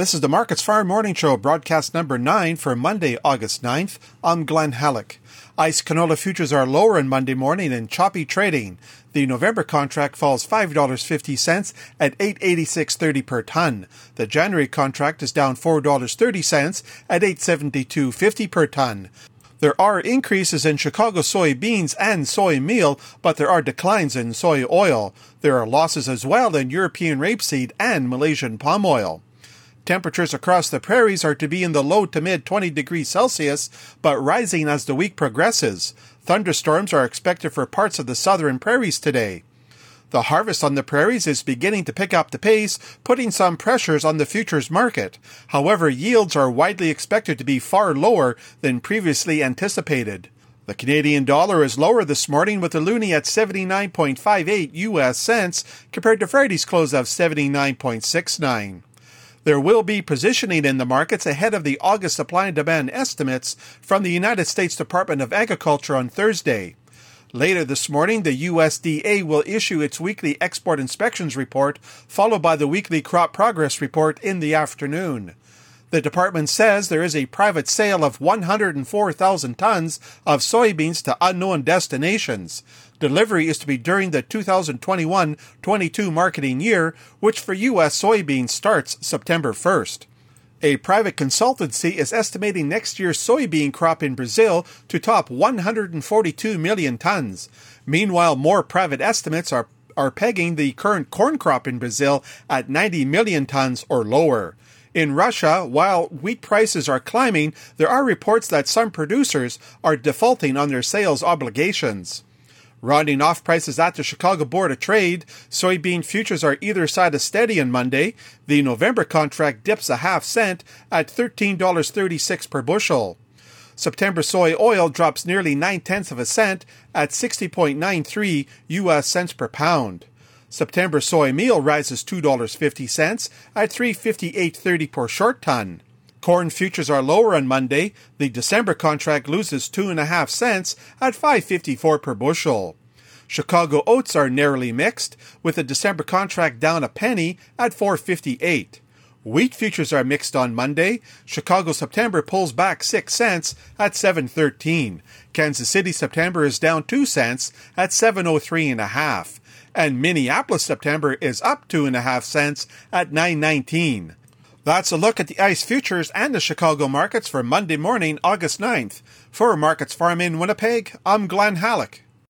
This is the Markets Farm Morning Show, broadcast number 9 for Monday, August 9th. I'm Glen Hallick. ICE canola futures are lower on Monday morning in choppy trading. The November contract falls $5.50 at 886.30 per ton. The January contract is down $4.30 at 872.50 per ton. There are increases in Chicago soybeans and soy meal, but there are declines in soy oil. There are losses as well in European rapeseed and Malaysian palm oil. Temperatures across the prairies are to be in the low to mid 20 degrees Celsius, but rising as the week progresses. Thunderstorms are expected for parts of the southern prairies today. The harvest on the prairies is beginning to pick up the pace, putting some pressures on the futures market. However, yields are widely expected to be far lower than previously anticipated. The Canadian dollar is lower this morning with the loonie at 79.58 US cents compared to Friday's close of 79.69. There will be positioning in the markets ahead of the August supply and demand estimates from the United States Department of Agriculture on Thursday. Later this morning, the USDA will issue its weekly export inspections report, followed by the weekly crop progress report in the afternoon. The department says there is a private sale of 104,000 tons of soybeans to unknown destinations. Delivery is to be during the 2021 22 marketing year, which for U.S. soybeans starts September 1st. A private consultancy is estimating next year's soybean crop in Brazil to top 142 million tons. Meanwhile, more private estimates are, are pegging the current corn crop in Brazil at 90 million tons or lower. In Russia, while wheat prices are climbing, there are reports that some producers are defaulting on their sales obligations. Rounding off prices at the Chicago Board of Trade, soybean futures are either side of steady on Monday. The November contract dips a half cent at $13.36 per bushel. September soy oil drops nearly nine tenths of a cent at 60.93 US cents per pound. September soy meal rises $2.50 at 358.30 per short ton. Corn futures are lower on Monday. The December contract loses two and a half cents at 5.54 per bushel. Chicago oats are narrowly mixed, with the December contract down a penny at 4.58. Wheat futures are mixed on Monday. Chicago September pulls back 6 cents at 7.13. Kansas City September is down 2 cents at 7.03 and a half and Minneapolis September is up two and a half cents at 919. That's a look at the ICE futures and the Chicago markets for Monday morning, August 9th. For Markets Farm in Winnipeg, I'm Glen Hallick.